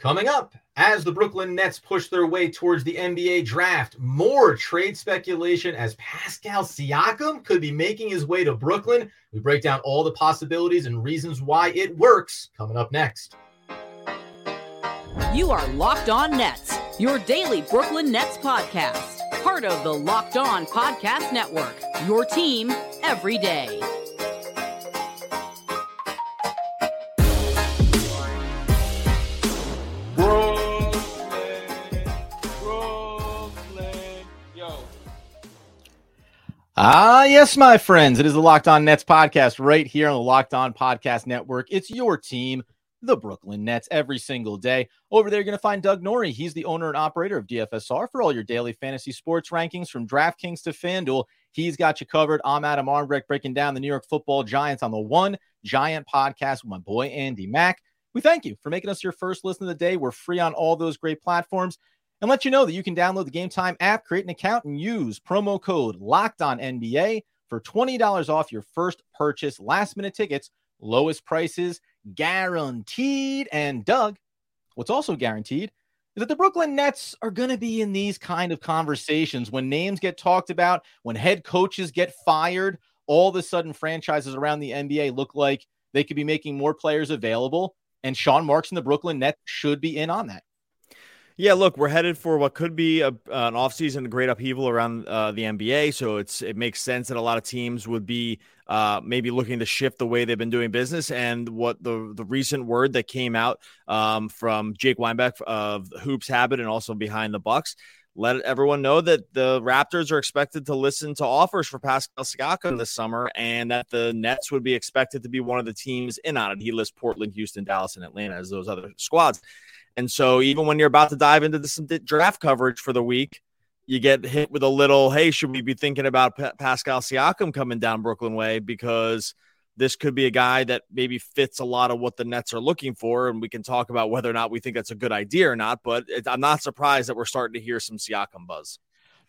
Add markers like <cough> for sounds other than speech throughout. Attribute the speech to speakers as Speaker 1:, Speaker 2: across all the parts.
Speaker 1: Coming up, as the Brooklyn Nets push their way towards the NBA draft, more trade speculation as Pascal Siakam could be making his way to Brooklyn. We break down all the possibilities and reasons why it works coming up next.
Speaker 2: You are Locked On Nets, your daily Brooklyn Nets podcast, part of the Locked On Podcast Network, your team every day.
Speaker 1: Ah, yes, my friends. It is the Locked On Nets podcast right here on the Locked On Podcast Network. It's your team, the Brooklyn Nets, every single day. Over there, you're going to find Doug Norrie. He's the owner and operator of DFSR for all your daily fantasy sports rankings from DraftKings to FanDuel. He's got you covered. I'm Adam Armbrecht breaking down the New York football giants on the One Giant podcast with my boy, Andy Mack. We thank you for making us your first listen of the day. We're free on all those great platforms and let you know that you can download the Game Time app, create an account, and use promo code Locked On NBA for twenty dollars off your first purchase. Last minute tickets, lowest prices guaranteed. And Doug, what's also guaranteed is that the Brooklyn Nets are going to be in these kind of conversations when names get talked about, when head coaches get fired. All of a sudden, franchises around the NBA look like they could be making more players available, and Sean Marks and the Brooklyn Nets should be in on that.
Speaker 3: Yeah, look, we're headed for what could be a, an offseason great upheaval around uh, the NBA. So it's it makes sense that a lot of teams would be uh, maybe looking to shift the way they've been doing business. And what the the recent word that came out um, from Jake Weinbach of Hoops Habit and also behind the Bucks let everyone know that the Raptors are expected to listen to offers for Pascal Siakam this summer, and that the Nets would be expected to be one of the teams in on it. He lists Portland, Houston, Dallas, and Atlanta as those other squads. And so even when you're about to dive into some draft coverage for the week, you get hit with a little, hey, should we be thinking about P- Pascal Siakam coming down Brooklyn way because this could be a guy that maybe fits a lot of what the Nets are looking for, and we can talk about whether or not we think that's a good idea or not. But it, I'm not surprised that we're starting to hear some Siakam buzz.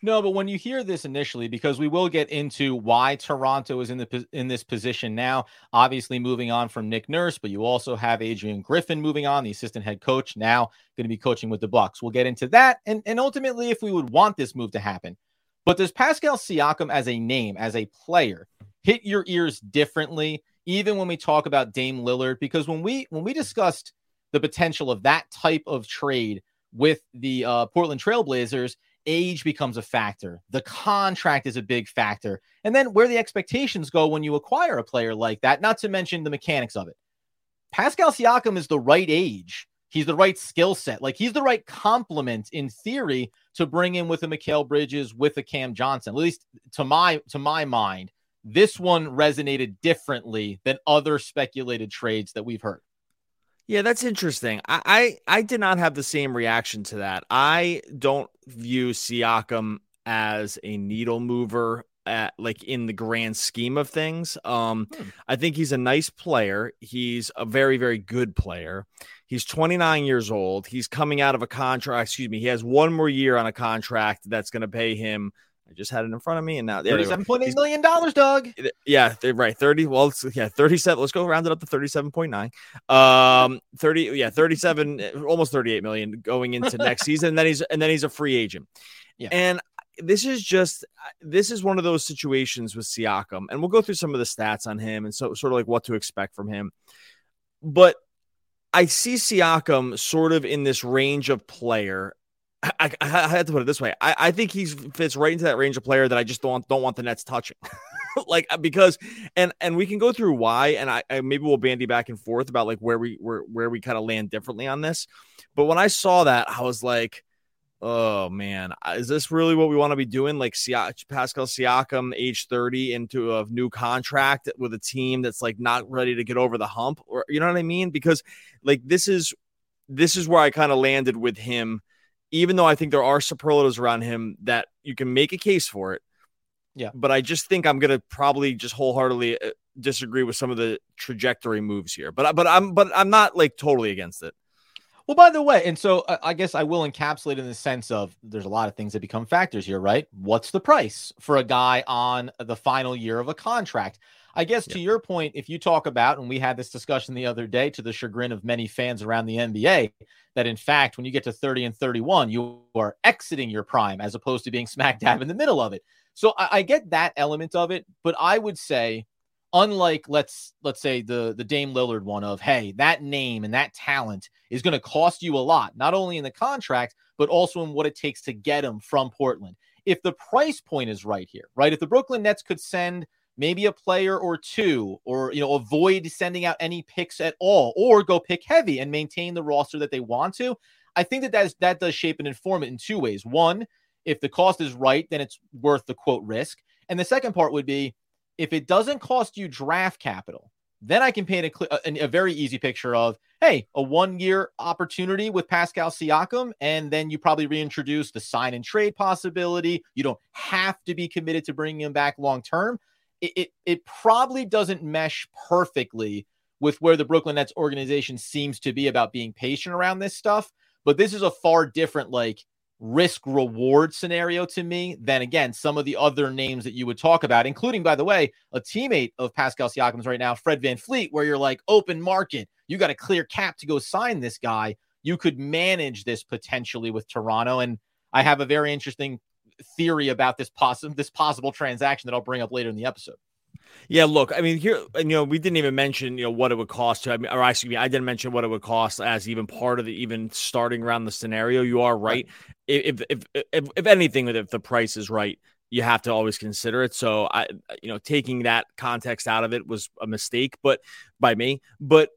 Speaker 1: No, but when you hear this initially, because we will get into why Toronto is in the in this position now. Obviously, moving on from Nick Nurse, but you also have Adrian Griffin moving on, the assistant head coach, now going to be coaching with the Bucks. We'll get into that, and and ultimately, if we would want this move to happen. But does Pascal Siakam as a name, as a player, hit your ears differently, even when we talk about Dame Lillard? Because when we when we discussed the potential of that type of trade with the uh, Portland Trailblazers age becomes a factor. The contract is a big factor. And then where the expectations go when you acquire a player like that, not to mention the mechanics of it. Pascal Siakam is the right age. He's the right skill set. Like he's the right complement in theory to bring in with a Mikal Bridges, with a Cam Johnson. At least to my to my mind, this one resonated differently than other speculated trades that we've heard.
Speaker 3: Yeah, that's interesting. I, I, I did not have the same reaction to that. I don't view Siakam as a needle mover at like in the grand scheme of things. Um, hmm. I think he's a nice player. He's a very, very good player. He's 29 years old. He's coming out of a contract. Excuse me. He has one more year on a contract that's going to pay him I just had it in front of me, and now
Speaker 1: thirty-seven point eight million dollars, Doug.
Speaker 3: Yeah, right. Thirty. Well, yeah, thirty-seven. Let's go round it up to thirty-seven point nine. Um, thirty. Yeah, thirty-seven. almost thirty-eight million going into <laughs> next season. And then he's and then he's a free agent. Yeah, and this is just this is one of those situations with Siakam, and we'll go through some of the stats on him and so sort of like what to expect from him. But I see Siakam sort of in this range of player I, I, I, had to put it this way. I, I think he fits right into that range of player that I just don't don't want the Nets touching. <laughs> like uh, because and and we can go through why and I, I, maybe we'll bandy back and forth about like where we where where we kind of land differently on this. But when I saw that, I was like, oh man, uh, is this really what we want to be doing? Like Pascal Siakam, age 30, into a new contract with a team that's like not ready to get over the hump, or you know what I mean? Because like this is this is where I kind of landed with him even though I think there are superlatives around him that you can make a case for it. Yeah. But I just think I'm going to probably just wholeheartedly uh, disagree with some of the trajectory moves here. But but I'm but I'm not like totally against it.
Speaker 1: Well, by the way, and so uh, I guess I will encapsulate in the sense of there's a lot of things that become factors here, right? What's the price for a guy on the final year of a contract? I guess yeah. to your point, if you talk about, and we had this discussion the other day to the chagrin of many fans around the NBA, that in fact, when you get to 30 and 31, you are exiting your prime as opposed to being <laughs> smack dab in the middle of it. So I, I get that element of it, but I would say, unlike let's let's say the the Dame Lillard one of hey, that name and that talent is going to cost you a lot, not only in the contract, but also in what it takes to get him from Portland. If the price point is right here, right? If the Brooklyn Nets could send maybe a player or two, or you know, avoid sending out any picks at all, or go pick heavy and maintain the roster that they want to. I think that that, is, that does shape and inform it in two ways. One, if the cost is right, then it's worth the quote risk. And the second part would be if it doesn't cost you draft capital, then I can paint a, a, a very easy picture of, hey, a one year opportunity with Pascal Siakam. And then you probably reintroduce the sign and trade possibility. You don't have to be committed to bringing him back long term it, it, it probably doesn't mesh perfectly with where the Brooklyn Nets organization seems to be about being patient around this stuff. But this is a far different, like, risk reward scenario to me than again some of the other names that you would talk about, including, by the way, a teammate of Pascal Siakam's right now, Fred VanVleet, where you're like open market, you got a clear cap to go sign this guy. You could manage this potentially with Toronto. And I have a very interesting theory about this possible this possible transaction that I'll bring up later in the episode.
Speaker 3: Yeah, look, I mean, here, you know, we didn't even mention, you know, what it would cost to, I mean, or excuse me, I didn't mention what it would cost as even part of the even starting around the scenario. You are right. If, if, if, if anything, if the price is right, you have to always consider it. So I, you know, taking that context out of it was a mistake, but by me, but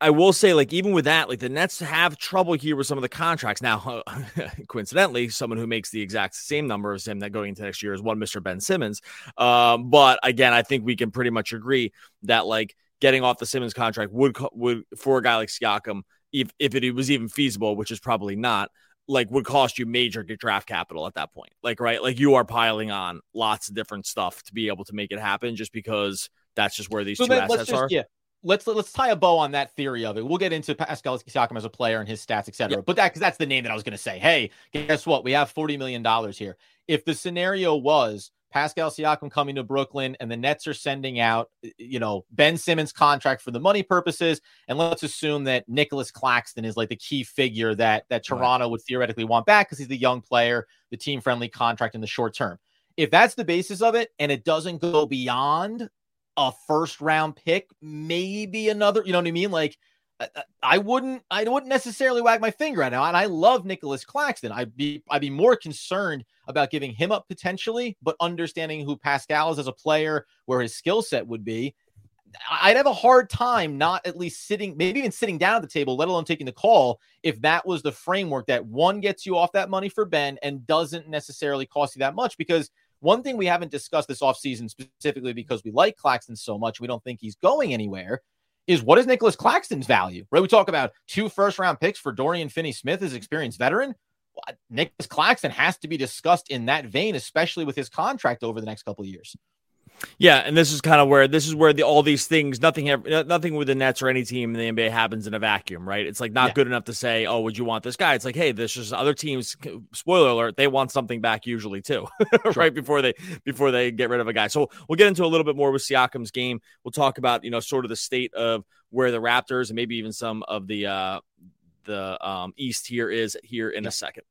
Speaker 3: I will say, like, even with that, like the Nets have trouble here with some of the contracts. Now, <laughs> coincidentally, someone who makes the exact same number as him that going into next year is one Mr. Ben Simmons. Um, but again, I think we can pretty much agree that like getting off the Simmons contract would would for a guy like Siakam, if if it was even feasible, which is probably not, like would cost you major draft capital at that point. Like, right, like you are piling on lots of different stuff to be able to make it happen, just because that's just where these so two assets just, are.
Speaker 1: Yeah let's let's tie a bow on that theory of it. We'll get into Pascal Siakam as a player and his stats, etc. Yep. But that because that's the name that I was going to say. Hey, guess what? We have forty million dollars here. If the scenario was Pascal Siakam coming to Brooklyn and the Nets are sending out, you know, Ben Simmons contract for the money purposes, and let's assume that Nicholas Claxton is like the key figure that that Toronto right. would theoretically want back because he's the young player, the team friendly contract in the short term. If that's the basis of it and it doesn't go beyond a first round pick, maybe another, you know what I mean? Like uh, uh, I wouldn't I wouldn't necessarily wag my finger at now. And I love Nicholas Claxton. I'd be I'd be more concerned about giving him up potentially, but understanding who Pascal is as a player, where his skill set would be. I'd have a hard time not at least sitting, maybe even sitting down at the table, let alone taking the call, if that was the framework that one gets you off that money for Ben and doesn't necessarily cost you that much. Because one thing we haven't discussed this offseason specifically because we like Claxton so much, we don't think he's going anywhere, is what is Nicholas Claxton's value? Right? We talk about two first round picks for Dorian Finney Smith as experienced veteran. Nicholas Claxton has to be discussed in that vein, especially with his contract over the next couple of years.
Speaker 3: Yeah, and this is kind of where this is where the all these things, nothing, nothing with the Nets or any team in the NBA happens in a vacuum, right? It's like not yeah. good enough to say, "Oh, would you want this guy?" It's like, hey, this is other teams. Spoiler alert: they want something back usually too, <laughs> right before they before they get rid of a guy. So we'll get into a little bit more with Siakam's game. We'll talk about you know sort of the state of where the Raptors and maybe even some of the uh the um East here is here in yeah. a second.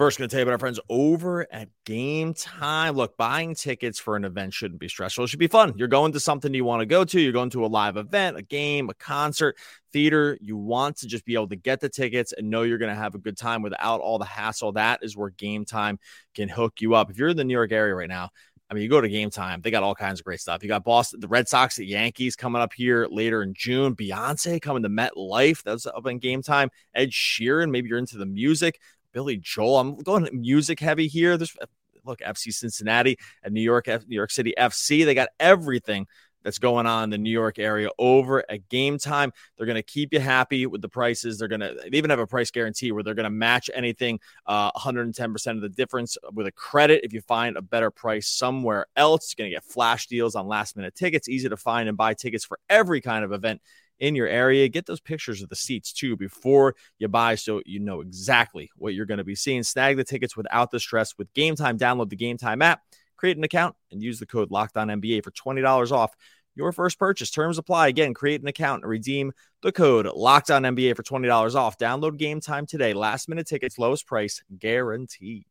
Speaker 3: First, going to tell you about our friends over at Game Time. Look, buying tickets for an event shouldn't be stressful. It should be fun. You're going to something you want to go to. You're going to a live event, a game, a concert, theater. You want to just be able to get the tickets and know you're going to have a good time without all the hassle. That is where Game Time can hook you up. If you're in the New York area right now, I mean, you go to game time, they got all kinds of great stuff. You got Boston, the Red Sox, the Yankees coming up here later in June. Beyonce coming to MetLife. That's up in game time. Ed Sheeran, maybe you're into the music. Billy Joel. I'm going music heavy here. There's look FC Cincinnati and New York New York City FC. They got everything that's going on in the New York area over at game time. They're going to keep you happy with the prices. They're going to they even have a price guarantee where they're going to match anything uh, 110% of the difference with a credit if you find a better price somewhere else. You're going to get flash deals on last minute tickets, easy to find and buy tickets for every kind of event in your area. Get those pictures of the seats too before you buy so you know exactly what you're going to be seeing. Snag the tickets without the stress with Game Time. Download the Game Time app, create an account, and use the code Locked On NBA for $20 off your first purchase. Terms apply. Again, create an account and redeem the code Locked On NBA for twenty dollars off. Download Game Time today. Last minute tickets, lowest price guaranteed.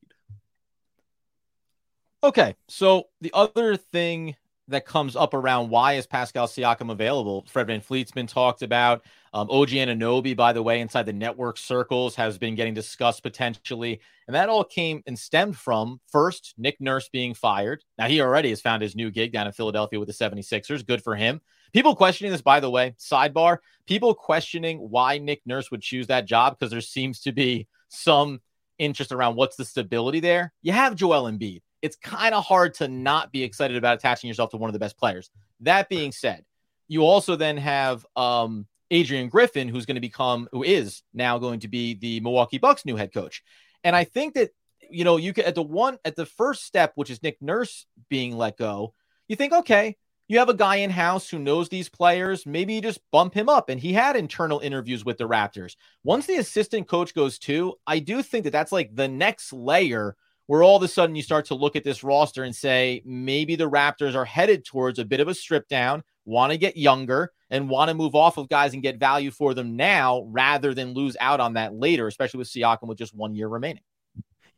Speaker 1: Okay, so the other thing that comes up around why is Pascal Siakam available? Fred VanVleet's been talked about. Um, OG Anunoby, by the way, inside the network circles has been getting discussed potentially. And that all came and stemmed from first, Nick Nurse being fired. Now, he already has found his new gig down in Philadelphia with the 76ers. Good for him. People questioning this, by the way, sidebar, people questioning why Nick Nurse would choose that job because there seems to be some interest around what's the stability there. You have Joel Embiid it's kind of hard to not be excited about attaching yourself to one of the best players. That being said, you also then have um, Adrian Griffin, who's going to become, who is now going to be the Milwaukee Bucks new head coach. And I think that, you know, you could at the one, at the first step, which is Nick Nurse being let go, you think, okay, you have a guy in house who knows these players. Maybe you just bump him up. And he had internal interviews with the Raptors. Once the assistant coach goes too, I do think that that's like the next layer where all of a sudden you start to look at this roster and say maybe the Raptors are headed towards a bit of a strip down, want to get younger and want to move off of guys and get value for them now rather than lose out on that later, especially with Siakam with just one year remaining.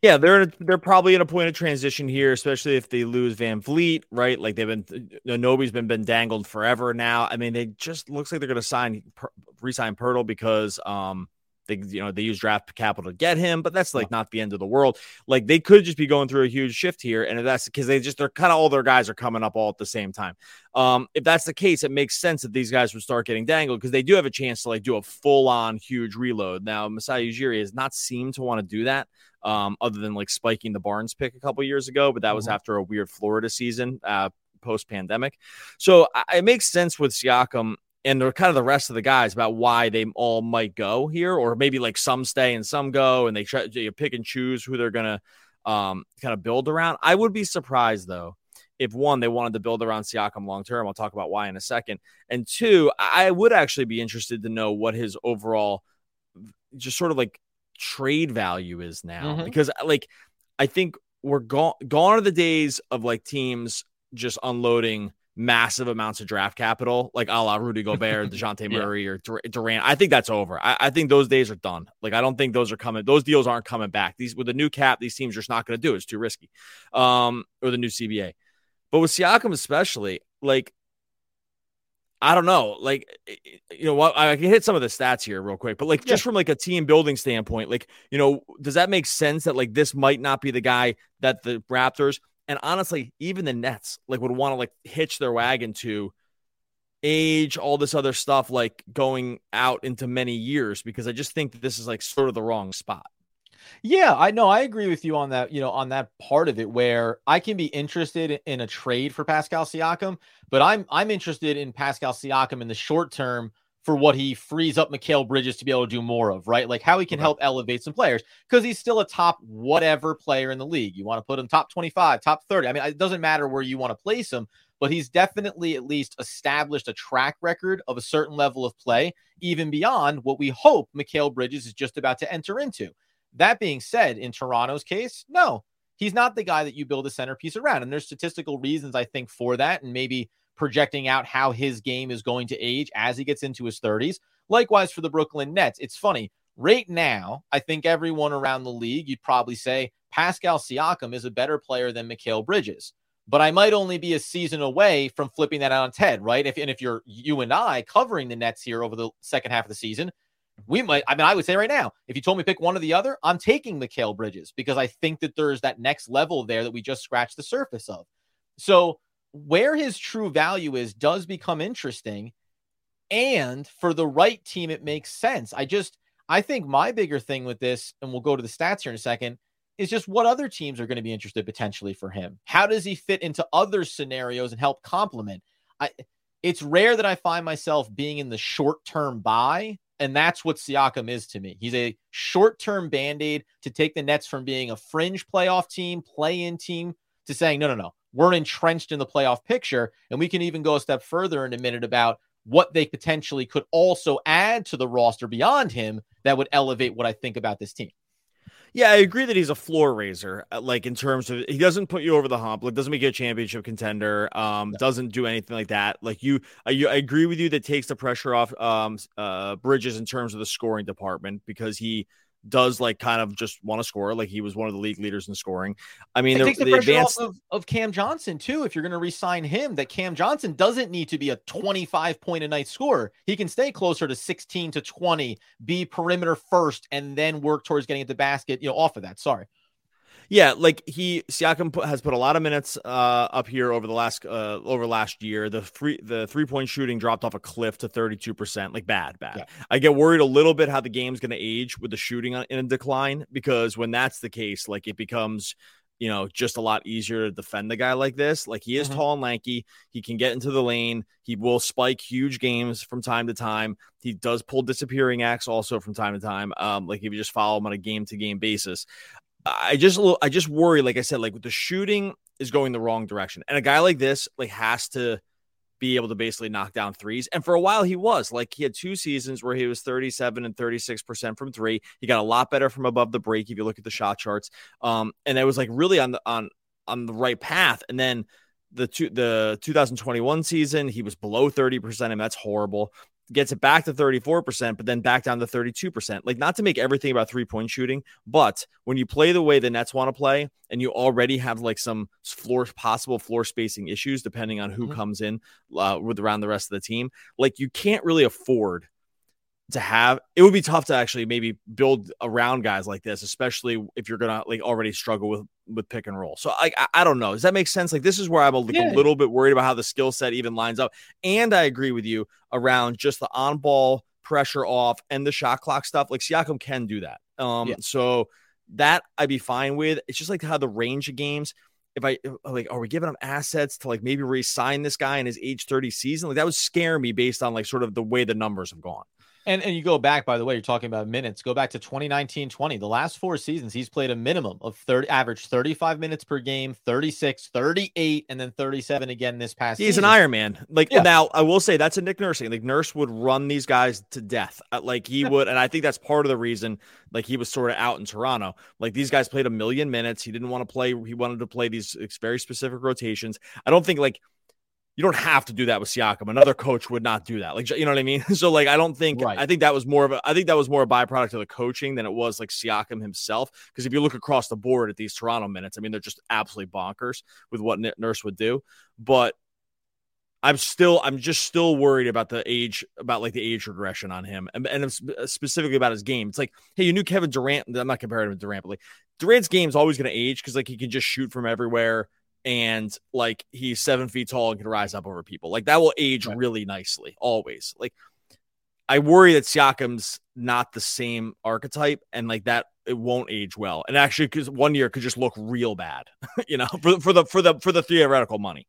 Speaker 3: Yeah, they're they're probably in a point of transition here, especially if they lose VanVleet, right? Like they've been nobody's been been dangled forever now. I mean, they just looks like they're going to sign resign Poeltl because um they, you know, they use draft capital to get him, but that's like yeah. not the end of the world. Like they could just be going through a huge shift here, and that's because they just they're kind of all their guys are coming up all at the same time. Um, if that's the case, it makes sense that these guys would start getting dangled because they do have a chance to like do a full on huge reload. Now, Masai Ujiri has not seemed to want to do that. Um, other than like spiking the Barnes pick a couple years ago, but that was mm-hmm. after a weird Florida season, uh, post pandemic. So I, it makes sense with Siakam and they're kind of the rest of the guys about why they all might go here, or maybe like some stay and some go, and they try to pick and choose who they're gonna um, kind of build around. I would be surprised though if one they wanted to build around Siakam long term. I'll talk about why in a second. And two, I would actually be interested to know what his overall just sort of like trade value is now mm-hmm. because like I think we're gone gone are the days of like teams just unloading massive amounts of draft capital, like a la Rudy Gobert, <laughs> DeJounte Murray, yeah. or Durant. I think that's over. I, I, think those days are done. Like, I don't think those are coming. Those deals aren't coming back. These with the new cap, these teams are just not going to do it. It's too risky. Um, or the new CBA. But with Siakam, especially, like, I don't know. Like, you know what? I can hit some of the stats here real quick, but like, just from like a team building standpoint, like, you know, does that make sense that like this might not be the guy that the Raptors and honestly, even the Nets like would want to like hitch their wagon to age, all this other stuff, like going out into many years, because I just think that this is like sort of the wrong spot.
Speaker 1: Yeah, I know. I agree with you on that, you know, on that part of it where I can be interested in a trade for Pascal Siakam, but I'm I'm interested in Pascal Siakam in the short term for what he frees up Mikal Bridges to be able to do more of, right? Like how he can help elevate some players because he's still a top whatever player in the league. You want to put him top 25, top 30. I mean, it doesn't matter where you want to place him, but he's definitely at least established a track record of a certain level of play, even beyond what we hope Mikal Bridges is just about to enter into. That being said, in Toronto's case, no, he's not the guy that you build a centerpiece around. And there's statistical reasons, I think, for that. And maybe projecting out how his game is going to age as he gets into his 30s. Likewise for the Brooklyn Nets. It's funny. Right now, I think everyone around the league, you'd probably say Pascal Siakam is a better player than Mikal Bridges. But I might only be a season away from flipping that on its head, right? If and if you're you and I covering the Nets here over the second half of the season, we might. I mean, I would say right now, if you told me pick one or the other, I'm taking Mikal Bridges because I think that there's that next level there that we just scratched the surface of. So where his true value is does become interesting. And for the right team, it makes sense. I just, I think my bigger thing with this, and we'll go to the stats here in a second, is just what other teams are going to be interested potentially for him. How does he fit into other scenarios and help complement? I, it's rare that I find myself being in the short term buy, and that's what Siakam is to me. He's a short term band aid to take the Nets from being a fringe playoff team, play in team, to saying, no, no, no, we're entrenched in the playoff picture. And we can even go a step further in a minute about what they potentially could also add to the roster beyond him that would elevate what I think about this team.
Speaker 3: Yeah, I agree that he's a floor raiser. Uh, like in terms of he doesn't put you over the hump. Like doesn't make you a championship contender. Um, doesn't do anything like that. Like you, I, I agree with you that takes the pressure off um uh Bridges in terms of the scoring department because he does like kind of just want to score. Like he was one of the league leaders in scoring. I mean,
Speaker 1: the, the, advanced... of, of Cam Johnson too. If you're going to resign him, that Cam Johnson doesn't need to be a 25 point a night scorer. He can stay closer to 16 to 20, be perimeter first, and then work towards getting at the basket. You know, off of that. Sorry.
Speaker 3: Yeah, like he Siakam has put a lot of minutes uh, up here over the last uh, over last year. The free the three point shooting dropped off a cliff to thirty two percent. Like bad, bad. Yeah. I get worried a little bit how the game's going to age with the shooting in a decline because when that's the case, like it becomes you know, just a lot easier to defend the guy like this. Like he is mm-hmm. tall and lanky. He can get into the lane. He will spike huge games from time to time. He does pull disappearing acts also from time to time. Um, like if you just follow him on a game to game basis. I just I just worry, like I said, like with the shooting is going the wrong direction, and a guy like this like has to be able to basically knock down threes. And for a while, he was like he had two seasons where he was 37 and 36 percent from three. He got a lot better from above the break if you look at the shot charts. Um, and it was like really on the on on the right path. And then the two, the 2021 season, he was below 30 percent, and that's horrible gets it back to 34%, but then back down to 32%. Like, not to make everything about three point shooting, but when you play the way the Nets want to play and you already have like some floor, possible floor spacing issues, depending on who mm-hmm. comes in uh, with around the rest of the team, like, you can't really afford to have it would be tough to actually maybe build around guys like this especially if you're gonna like already struggle with with pick and roll so i i, I don't know does that make sense like this is where i'm a, like, yeah. a little bit worried about how the skill set even lines up and i agree with you around just the on ball pressure off and the shot clock stuff like siakam can do that um yeah. so that i'd be fine with it's just like how the range of games if I like, are we giving him assets to like maybe re-sign this guy in his age 30 season? Like that would scare me based on like sort of the way the numbers have gone.
Speaker 1: And and you go back, by the way, you're talking about minutes. Go back to 2019 20. The last four seasons, he's played a minimum of 30, average 35 minutes per game, 36, 38, and then 37 again this past
Speaker 3: He's
Speaker 1: season.
Speaker 3: an Iron Man. Like yeah. now, I will say that's a Nick Nursing. Like Nurse would run these guys to death. Uh, like he would, and I think that's part of the reason like he was sort of out in Toronto. Like these guys played a million minutes. He didn't want to play, he wanted to play these very specific rotations. I don't think like you don't have to do that with Siakam. Another coach would not do that. Like, you know what I mean? <laughs> So, like, I don't think, right. I think that was more of a, I think that was more a byproduct of the coaching than it was like Siakam himself. Because if you look across the board at these Toronto minutes, I mean, they're just absolutely bonkers with what Nurse would do. But I'm still, I'm just still worried about the age, about like the age regression on him, and, and uh, specifically about his game. It's like, hey, you knew Kevin Durant. I'm not comparing him to Durant, but like Durant's game is always going to age because like he can just shoot from everywhere and like he's seven feet tall and can rise up over people. Like that will age right. really nicely, always. Like I worry that Siakam's not the same archetype, and like that it won't age well. And actually, because one year could just look real bad, <laughs> you know, for for the for the for the theoretical money.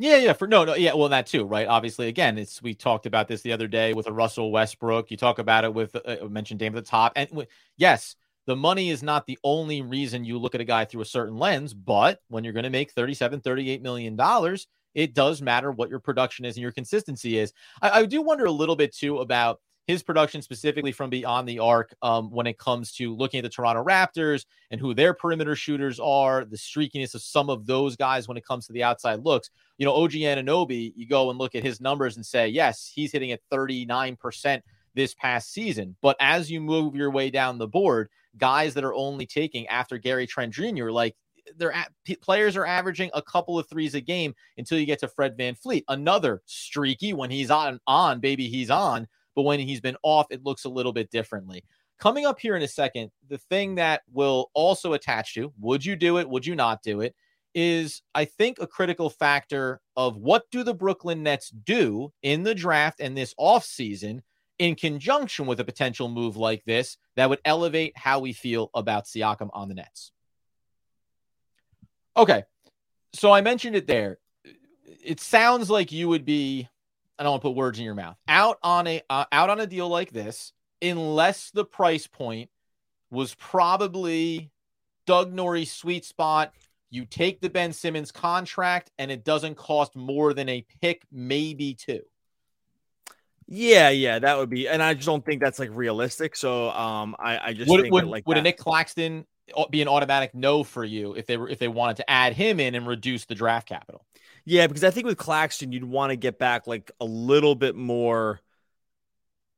Speaker 1: Yeah, yeah, for no, no, yeah, well, that too, right? Obviously, again, it's we talked about this the other day with a Russell Westbrook. You talk about it with uh, mentioned Dame at the top, and yes, the money is not the only reason you look at a guy through a certain lens, but when you're going to make 37, 38 million dollars, it does matter what your production is and your consistency is. I, I, do wonder a little bit too about his production specifically from beyond the arc um, when it comes to looking at the Toronto Raptors and who their perimeter shooters are, the streakiness of some of those guys when it comes to the outside looks. You know, OG Anunoby, you go and look at his numbers and say, yes, he's hitting at 39% this past season. But as you move your way down the board, guys that are only taking after Gary Trent Jr. Like they're at, players are averaging a couple of threes a game until you get to Fred VanVleet. Another streaky when he's on on baby he's on, but when he's been off it looks a little bit differently. Coming up here in a second, the thing that will also attach to would you do it, would you not do it is I think a critical factor of what do the Brooklyn Nets do in the draft and this offseason in conjunction with a potential move like this that would elevate how we feel about Siakam on the Nets. Okay. So I mentioned it there. It sounds like you would be I don't want to put words in your mouth. Out on a uh, out on a deal like this unless the price point was probably Doug Norrie's sweet spot. You take the Ben Simmons contract and it doesn't cost more than a pick, maybe two.
Speaker 3: Yeah, yeah, that would be, and I just don't think that's like realistic. So, um, I, I just
Speaker 1: would
Speaker 3: think
Speaker 1: would,
Speaker 3: like
Speaker 1: would
Speaker 3: that.
Speaker 1: a Nick Claxton be an automatic no for you if they were if they wanted to add him in and reduce the draft capital.
Speaker 3: Yeah, because I think with Claxton, you'd want to get back like a little bit more,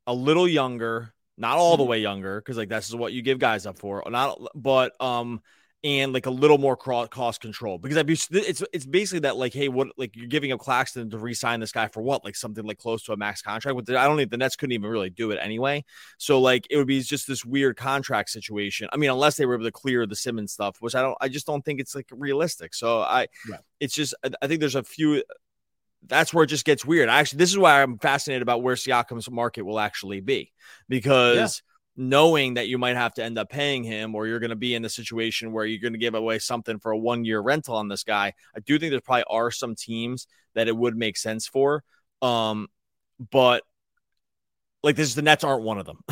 Speaker 3: a little younger, not all the mm-hmm. way younger, because like that's what you give guys up for. Not, but um, and like a little more cost control because I'd be it's it's basically that like hey what like you're giving up Claxton to re-sign this guy for what? Like something like close to a max contract with I don't think the Nets couldn't even really do it anyway. So like it would be just this weird contract situation. I mean unless they were able to clear the Simmons stuff which I don't I just don't think it's like realistic. So I yeah. it's just I think there's a few that's where it just gets weird. Actually, this is why I'm fascinated about where Siakam's market will actually be because knowing that you might have to end up paying him or you're going to be in a situation where you're going to give away something for a one year rental on this guy. I do think there probably are some teams that it would make sense for. Um, but like this, the Nets aren't one of them, <laughs>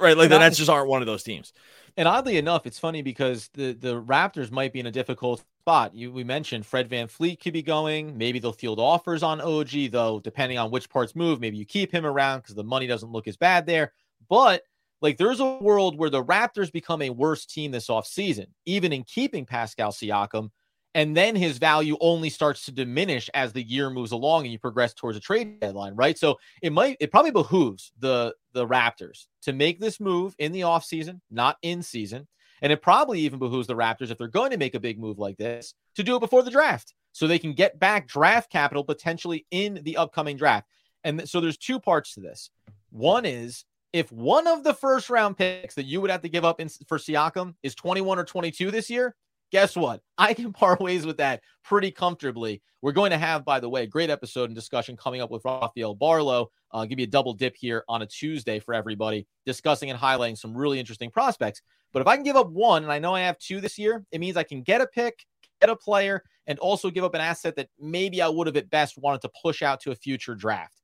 Speaker 3: right? Like and the I, Nets just aren't one of those teams.
Speaker 1: And oddly enough, it's funny because the the Raptors might be in a difficult spot. You we mentioned Fred VanVleet could be going. Maybe they'll field offers on OG, though, depending on which parts move. Maybe you keep him around because the money doesn't look as bad there. But like there's a world where the Raptors become a worse team this offseason, even in keeping Pascal Siakam. And then his value only starts to diminish as the year moves along and you progress towards a trade deadline, right? So it might, it probably behooves the the Raptors to make this move in the offseason, not in season. And it probably even behooves the Raptors, if they're going to make a big move like this, to do it before the draft so they can get back draft capital potentially in the upcoming draft. And so there's two parts to this. One is if one of the first round picks that you would have to give up in, for Siakam is 21 or 22 this year, guess what? <laughs> I can part ways with that pretty comfortably. We're going to have, by the way, great episode and discussion coming up with Rafael Barlowe. I'll uh, give you a double dip here on a Tuesday for everybody, discussing and highlighting some really interesting prospects. But if I can give up one, and I know I have two this year, it means I can get a pick, get a player, and also give up an asset that maybe I would have at best wanted to push out to a future draft.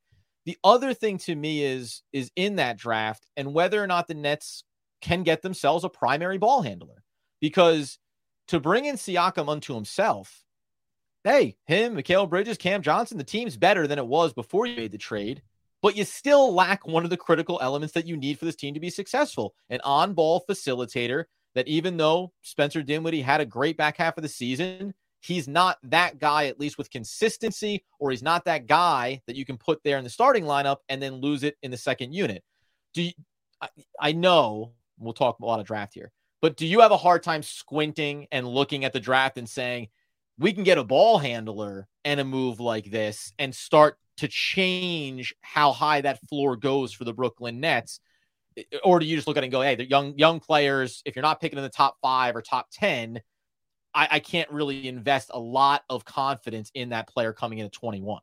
Speaker 1: The other thing to me is is in that draft and whether or not the Nets can get themselves a primary ball handler. Because to bring in Siakam unto himself, hey, him, Mikal Bridges, Cam Johnson, the team's better than it was before you made the trade, but you still lack one of the critical elements that you need for this team to be successful an on ball facilitator that even though Spencer Dinwiddie had a great back half of the season, he's not that guy, at least with consistency, or he's not that guy that you can put there in the starting lineup and then lose it in the second unit. Do you, I, I know we'll talk a lot of draft here, but do you have a hard time squinting and looking at the draft and saying, we can get a ball handler and a move like this and start to change how high that floor goes for the Brooklyn Nets? Or do you just look at it and go, hey, the young young players, if you're not picking in the top five or top 10, I, I can't really invest a lot of confidence in that player coming in at 21.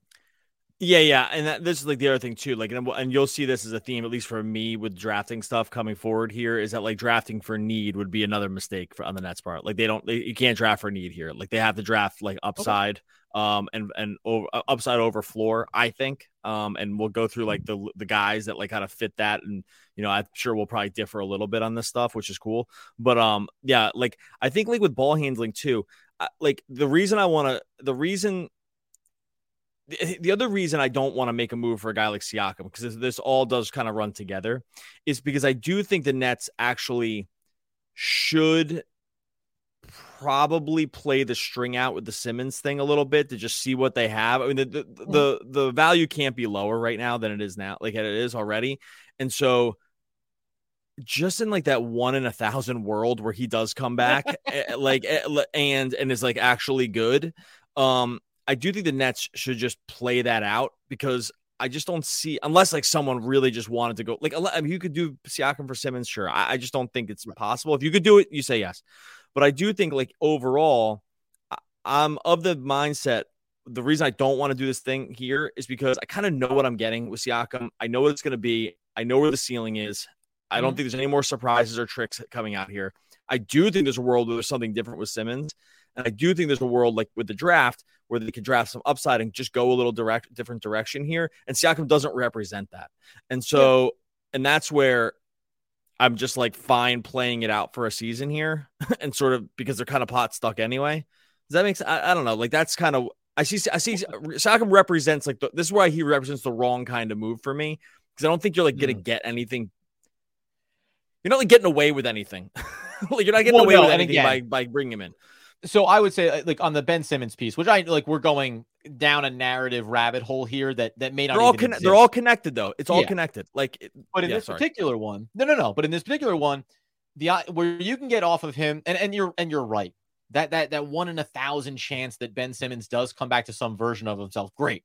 Speaker 3: Yeah, yeah, and that, this is like the other thing too. Like, and, and you'll see this as a theme, at least for me, with drafting stuff coming forward here, is that like drafting for need would be another mistake for on the Nets part. Like, they don't, they, you can't draft for need here. Like, they have to draft like upside, okay. um, and and over, uh, upside over floor. I think, um, and we'll go through like the the guys that like kind of fit that, and you know, I'm sure we'll probably differ a little bit on this stuff, which is cool. But um, yeah, like I think like with ball handling too, like the reason I want to, the reason the other reason I don't want to make a move for a guy like Siakam, because this all does kind of run together, is because I do think the Nets actually should probably play the string out with the Simmons thing a little bit to just see what they have. I mean, the the mm. the, the value can't be lower right now than it is now, like it is already, and so just in like that one in a thousand world where he does come back, <laughs> eh, like eh, and and is like actually good. Um, I do think the Nets should just play that out because I just don't see unless like someone really just wanted to go like I mean you could do Siakam for Simmons, sure. I, I just don't think it's possible. If you could do it, you say yes. But I do think like overall, I'm of the mindset. The reason I don't want to do this thing here is because I kind of know what I'm getting with Siakam. I know what it's going to be. I know where the ceiling is. I don't mm-hmm. think there's any more surprises or tricks coming out here. I do think there's a world where there's something different with Simmons. And I do think there's a world like with the draft where they could draft some upside and just go a little direct different direction here. And Siakam doesn't represent that. And so, yeah. and that's where I'm just like fine playing it out for a season here <laughs> and sort of because they're kind of pot stuck anyway. Does that make sense? I, I don't know. Like that's kind of I see I see <laughs> Siakam represents like the, this is why he represents the wrong kind of move for me because I don't think you're like to mm. get anything. You're not like getting away with anything. <laughs> like you're not getting well, away no, with anything again, by by bringing him in.
Speaker 1: So I would say, uh, like on the Ben Simmons piece, which I like, we're going down a narrative rabbit hole here that that may not.
Speaker 3: They're all con- they're all connected though. It's all yeah. connected. Like,
Speaker 1: but in yeah, this sorry. particular one, no, no, no. But in this particular one, the where you can get off of him, and and you're and you're right. That that that one in a thousand chance that Ben Simmons does come back to some version of himself, great.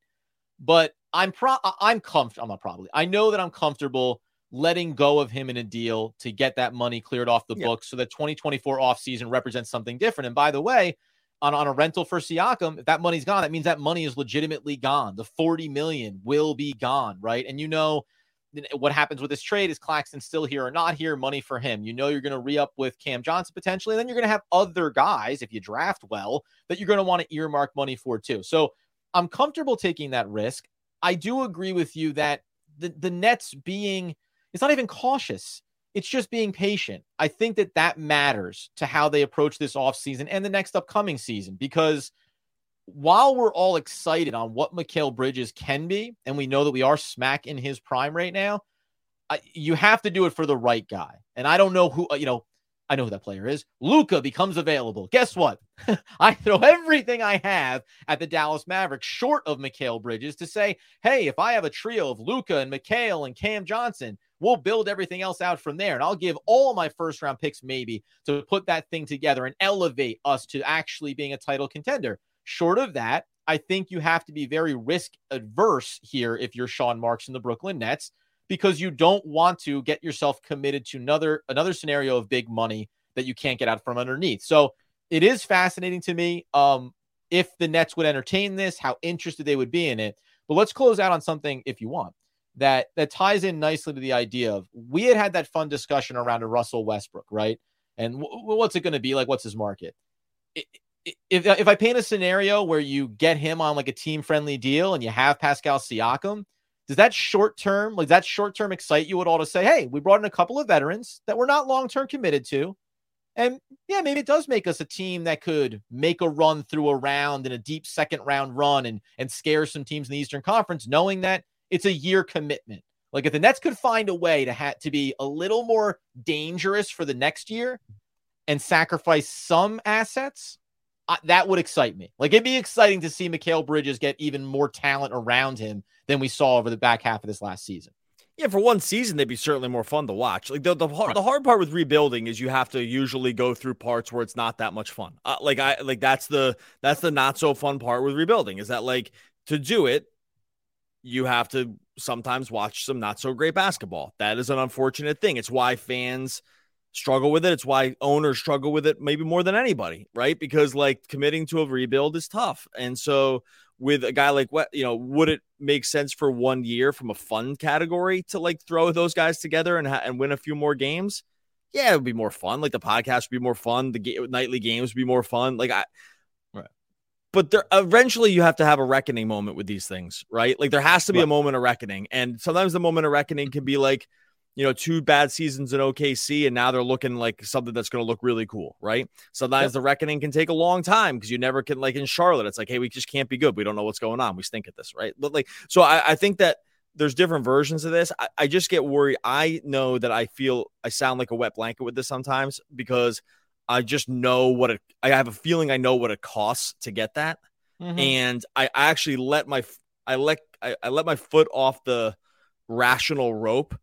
Speaker 1: But I'm pro I'm comfortable. I'm not probably. I know that I'm comfortable letting go of him in a deal to get that money cleared off the yeah. books so that 2024 offseason represents something different. And by the way, on, on a rental for Siakam, if that money's gone, that means that money is legitimately gone. The 40 million will be gone, right? And you know what happens with this trade is Claxton still here or not here, money for him. You know you're going to re up with Cam Johnson potentially. And then you're going to have other guys, if you draft well, that you're going to want to earmark money for too. So I'm comfortable taking that risk. I do agree with you that the, the Nets being it's not even cautious. It's just being patient. I think that that matters to how they approach this offseason and the next upcoming season because while we're all excited on what Mikal Bridges can be, and we know that we are smack in his prime right now, you have to do it for the right guy. And I don't know who, uh, you know, I know who that player is. Luka becomes available. Guess what? <laughs> I throw everything I have at the Dallas Mavericks, short of Mikal Bridges, to say, hey, if I have a trio of Luka and Mikal and Cam Johnson, We'll build everything else out from there. And I'll give all my first round picks maybe to put that thing together and elevate us to actually being a title contender. Short of that, I think you have to be very risk adverse here if you're Sean Marks in the Brooklyn Nets because you don't want to get yourself committed to another another scenario of big money that you can't get out from underneath. So it is fascinating to me um, if the Nets would entertain this, how interested they would be in it. But let's close out on something if you want that that ties in nicely to the idea of we had had that fun discussion around a Russell Westbrook, right? And w- what's it going to be like? What's his market? If if I paint a scenario where you get him on like a team friendly deal and you have Pascal Siakam, does that short term like that short term excite you at all to say, hey, we brought in a couple of veterans that we're not long term committed to, and yeah, maybe it does make us a team that could make a run through a round in a deep second round run and and scare some teams in the Eastern Conference, knowing that it's a year commitment. Like if the Nets could find a way to have to be a little more dangerous for the next year and sacrifice some assets, uh, that would excite me. Like it'd be exciting to see Mikal Bridges get even more talent around him than we saw over the back half of this last season.
Speaker 3: Yeah, for one season, they'd be certainly more fun to watch. Like the the, hard, the hard part with rebuilding is you have to usually go through parts where it's not that much fun. Uh, like I like that's the that's the not so fun part with rebuilding is that like to do it you have to sometimes watch some not so great basketball. That is an unfortunate thing. It's why fans struggle with it. It's why owners struggle with it maybe more than anybody, right? Because like committing to a rebuild is tough. And so with a guy like what, you know, would it make sense for one year from a fun category to like throw those guys together and ha- and win a few more games? Yeah, it would be more fun. Like the podcast would be more fun. The ga- nightly games would be more fun. Like I, but there eventually you have to have a reckoning moment with these things, right? Like there has to be right. a moment of reckoning. And sometimes the moment of reckoning can be like, you know, two bad seasons in OKC, and now they're looking like something that's going to look really cool, right? Sometimes yep. the reckoning can take a long time because you never can, like in Charlotte, it's like, hey, we just can't be good. We don't know what's going on. We stink at this, right? But like, so I, I think that there's different versions of this. I, I just get worried. I know that I feel I sound like a wet blanket with this sometimes because I just know what it, I have a feeling I know what it costs to get that. Mm-hmm. And I actually let my, I let, I, I let my foot off the rational rope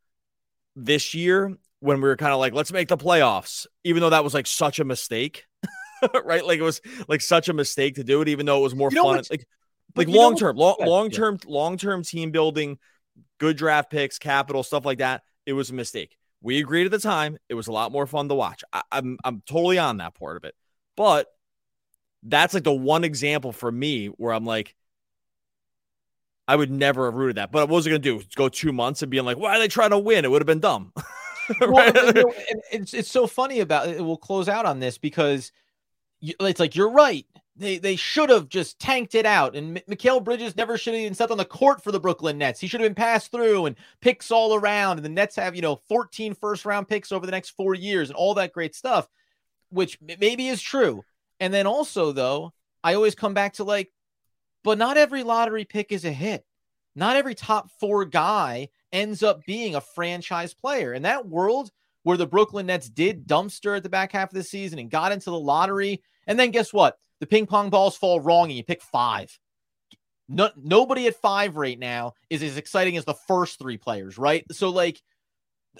Speaker 3: this year when we were kind of like, let's make the playoffs, even though that was like such a mistake, <laughs> right? Like it was like such a mistake to do it, even though it was more you fun. Like, like long term, long, long term, long term team building, good draft picks, capital, stuff like that. It was a mistake. We agreed at the time it was a lot more fun to watch. I, I'm I'm totally on that part of it, but that's like the one example for me where I'm like, I would never have rooted that. But what was it going to do? Go two months and being like, why are they trying to win? It would have been dumb. <laughs>
Speaker 1: right? well, you know, it's it's so funny about it. We'll close out on this because it's like you're right. They they should have just tanked it out. And M- Mikal Bridges never should have even stepped on the court for the Brooklyn Nets. He should have been passed through and picks all around. And the Nets have, you know, 14 first round picks over the next four years and all that great stuff, which maybe is true. And then also, though, I always come back to like, but not every lottery pick is a hit. Not every top four guy ends up being a franchise player. In that world, where the Brooklyn Nets did dumpster at the back half of the season and got into the lottery. And then guess what? The ping pong balls fall wrong and you pick five. No, nobody at five right now is as exciting as the first three players, right? So, like,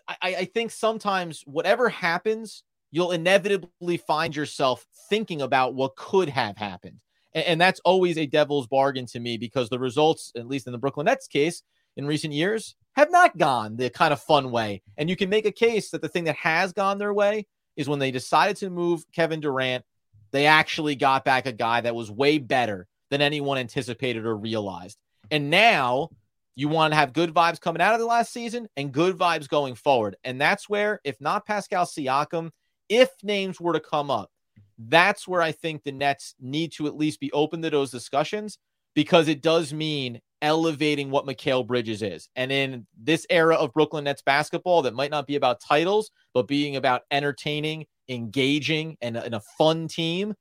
Speaker 1: I, I think sometimes whatever happens, you'll inevitably find yourself thinking about what could have happened. And, and that's always a devil's bargain to me because the results, at least in the Brooklyn Nets case, in recent years have not gone the kind of fun way. And you can make a case that the thing that has gone their way is when they decided to move Kevin Durant, they actually got back a guy that was way better than anyone anticipated or realized. And now you want to have good vibes coming out of the last season and good vibes going forward. And that's where, if not Pascal Siakam, if names were to come up, that's where I think the Nets need to at least be open to those discussions because it does mean elevating what Mikal Bridges is. And in this era of Brooklyn Nets basketball that might not be about titles, but being about entertaining, engaging, and, and a fun team,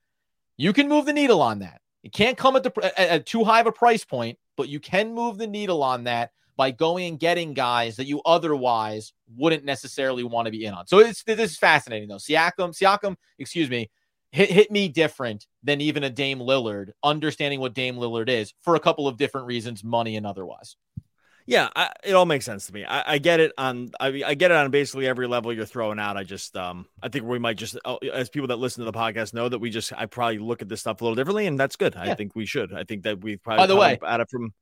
Speaker 1: you can move the needle on that. It can't come at, the, at, at too high of a price point, but you can move the needle on that by going and getting guys that you otherwise wouldn't necessarily want to be in on. So it's this is fascinating though. Siakam, Siakam, excuse me, hit, hit me different than even a Dame Lillard, understanding what Dame Lillard is for a couple of different reasons, money and otherwise.
Speaker 3: Yeah, I, it all makes sense to me. I, I get it on I, I, get it on basically every level you're throwing out. I just um I think we might just uh, as people that listen to the podcast know that we just I probably look at this stuff a little differently, and that's good. Yeah. I think we should. I think that we probably
Speaker 1: by the way
Speaker 3: at it from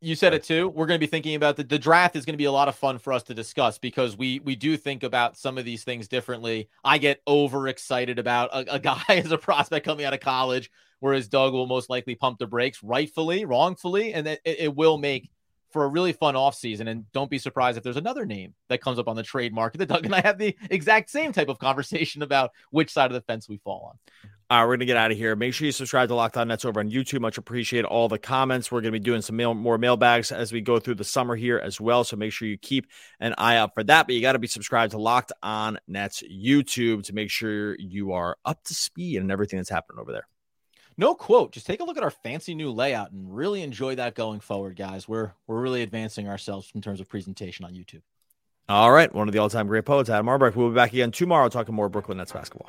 Speaker 1: you said it too. We're going to be thinking about the, the draft is going to be a lot of fun for us to discuss because we we do think about some of these things differently. I get overexcited about a, a <laughs> guy as a prospect coming out of college, whereas Doug will most likely pump the brakes, rightfully, wrongfully, and it, it will make for a really fun offseason. And don't be surprised if there's another name that comes up on the trade market that Doug and I have the exact same type of conversation about which side of the fence we fall on.
Speaker 3: All right, we're going to get out of here. Make sure you subscribe to Locked On Nets over on YouTube. Much appreciate all the comments. We're going to be doing some mail, more mailbags as we go through the summer here as well. So make sure you keep an eye out for that. But you got to be subscribed to Locked On Nets YouTube to make sure you are up to speed and everything that's happening over there.
Speaker 1: No quote. Just take a look at our fancy new layout and really enjoy that going forward, guys. We're we're really advancing ourselves in terms of presentation on YouTube.
Speaker 3: All right, one of the all-time great poets, Adam Albrecht. We'll be back again tomorrow talking more Brooklyn Nets basketball.